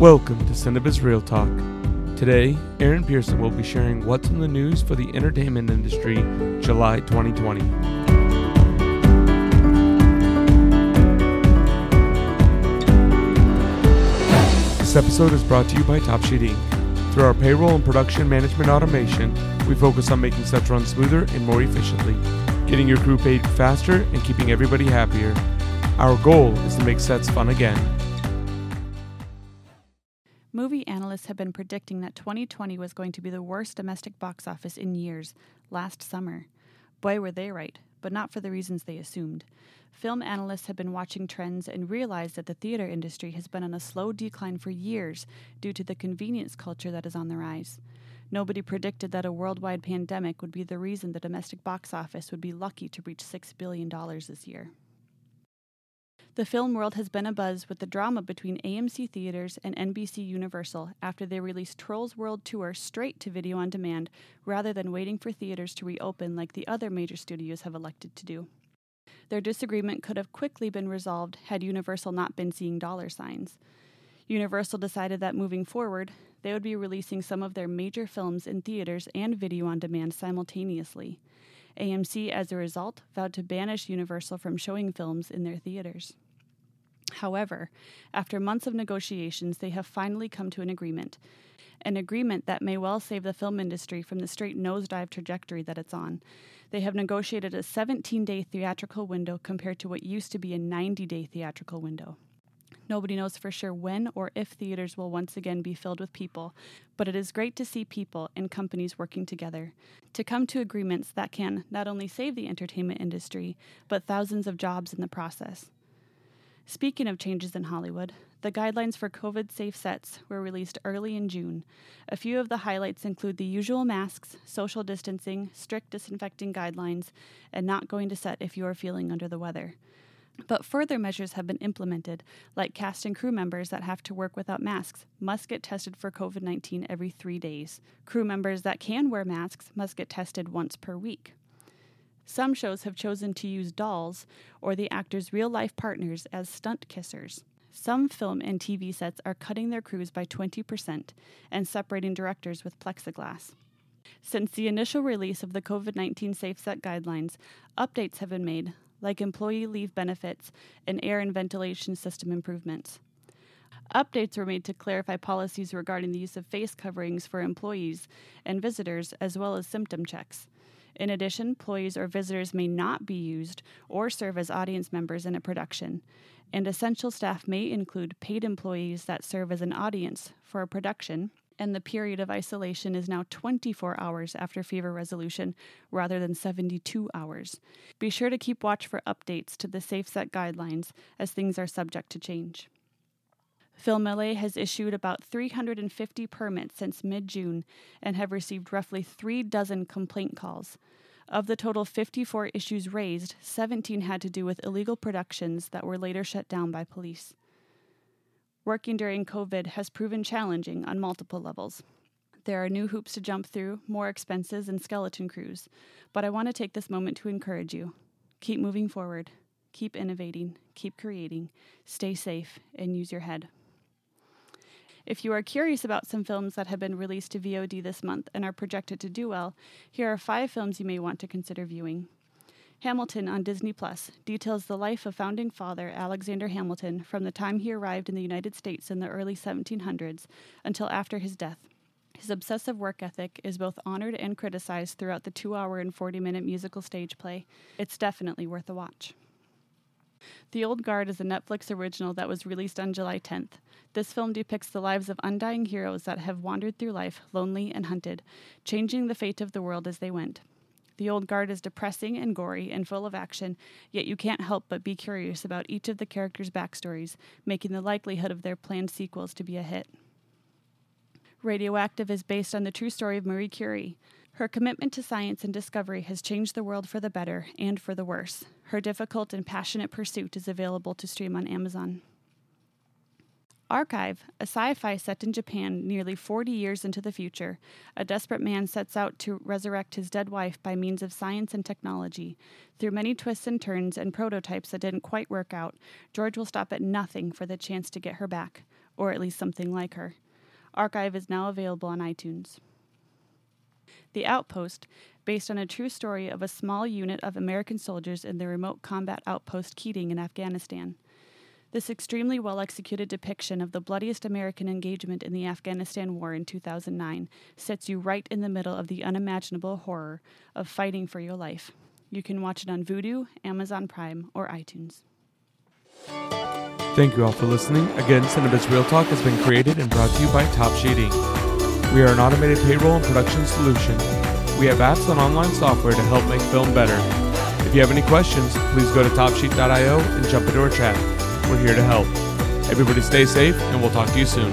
Welcome to Cinebiz Real Talk. Today, Aaron Pearson will be sharing what's in the news for the entertainment industry July 2020. This episode is brought to you by Top Sheet Inc. Through our payroll and production management automation, we focus on making sets run smoother and more efficiently, getting your crew paid faster and keeping everybody happier. Our goal is to make sets fun again. Movie analysts have been predicting that 2020 was going to be the worst domestic box office in years, last summer. Boy, were they right, but not for the reasons they assumed. Film analysts have been watching trends and realized that the theater industry has been on a slow decline for years due to the convenience culture that is on the rise. Nobody predicted that a worldwide pandemic would be the reason the domestic box office would be lucky to reach $6 billion this year. The film world has been abuzz with the drama between AMC Theaters and NBC Universal after they released Trolls World Tour straight to video on demand rather than waiting for theaters to reopen like the other major studios have elected to do. Their disagreement could have quickly been resolved had Universal not been seeing dollar signs. Universal decided that moving forward, they would be releasing some of their major films in theaters and video on demand simultaneously. AMC, as a result, vowed to banish Universal from showing films in their theaters. However, after months of negotiations, they have finally come to an agreement. An agreement that may well save the film industry from the straight nosedive trajectory that it's on. They have negotiated a 17 day theatrical window compared to what used to be a 90 day theatrical window. Nobody knows for sure when or if theaters will once again be filled with people, but it is great to see people and companies working together to come to agreements that can not only save the entertainment industry, but thousands of jobs in the process. Speaking of changes in Hollywood, the guidelines for COVID safe sets were released early in June. A few of the highlights include the usual masks, social distancing, strict disinfecting guidelines, and not going to set if you are feeling under the weather. But further measures have been implemented, like cast and crew members that have to work without masks must get tested for COVID 19 every three days. Crew members that can wear masks must get tested once per week. Some shows have chosen to use dolls or the actors' real life partners as stunt kissers. Some film and TV sets are cutting their crews by 20% and separating directors with plexiglass. Since the initial release of the COVID 19 Safe Set guidelines, updates have been made, like employee leave benefits and air and ventilation system improvements. Updates were made to clarify policies regarding the use of face coverings for employees and visitors, as well as symptom checks. In addition, employees or visitors may not be used or serve as audience members in a production, and essential staff may include paid employees that serve as an audience for a production, and the period of isolation is now 24 hours after fever resolution rather than 72 hours. Be sure to keep watch for updates to the Safe Set guidelines as things are subject to change. Film LA has issued about 350 permits since mid June and have received roughly three dozen complaint calls. Of the total 54 issues raised, 17 had to do with illegal productions that were later shut down by police. Working during COVID has proven challenging on multiple levels. There are new hoops to jump through, more expenses, and skeleton crews. But I want to take this moment to encourage you. Keep moving forward, keep innovating, keep creating, stay safe, and use your head. If you are curious about some films that have been released to VOD this month and are projected to do well, here are five films you may want to consider viewing. Hamilton on Disney Plus details the life of founding father Alexander Hamilton from the time he arrived in the United States in the early 1700s until after his death. His obsessive work ethic is both honored and criticized throughout the 2 hour and 40 minute musical stage play. It's definitely worth a watch. The Old Guard is a Netflix original that was released on July 10th. This film depicts the lives of undying heroes that have wandered through life lonely and hunted, changing the fate of the world as they went. The Old Guard is depressing and gory and full of action, yet you can't help but be curious about each of the characters' backstories, making the likelihood of their planned sequels to be a hit. Radioactive is based on the true story of Marie Curie. Her commitment to science and discovery has changed the world for the better and for the worse. Her difficult and passionate pursuit is available to stream on Amazon. Archive, a sci fi set in Japan nearly 40 years into the future, a desperate man sets out to resurrect his dead wife by means of science and technology. Through many twists and turns and prototypes that didn't quite work out, George will stop at nothing for the chance to get her back. or at least something like her. Archive is now available on iTunes. The Outpost, based on a true story of a small unit of American soldiers in the remote combat outpost Keating in Afghanistan. This extremely well executed depiction of the bloodiest American engagement in the Afghanistan War in 2009 sets you right in the middle of the unimaginable horror of fighting for your life. You can watch it on Vudu, Amazon Prime, or iTunes. Thank you all for listening. Again, Cinebiz Real Talk has been created and brought to you by Top Sheet Inc. We are an automated payroll and production solution. We have apps and online software to help make film better. If you have any questions, please go to topsheet.io and jump into our chat. We're here to help. Everybody stay safe, and we'll talk to you soon.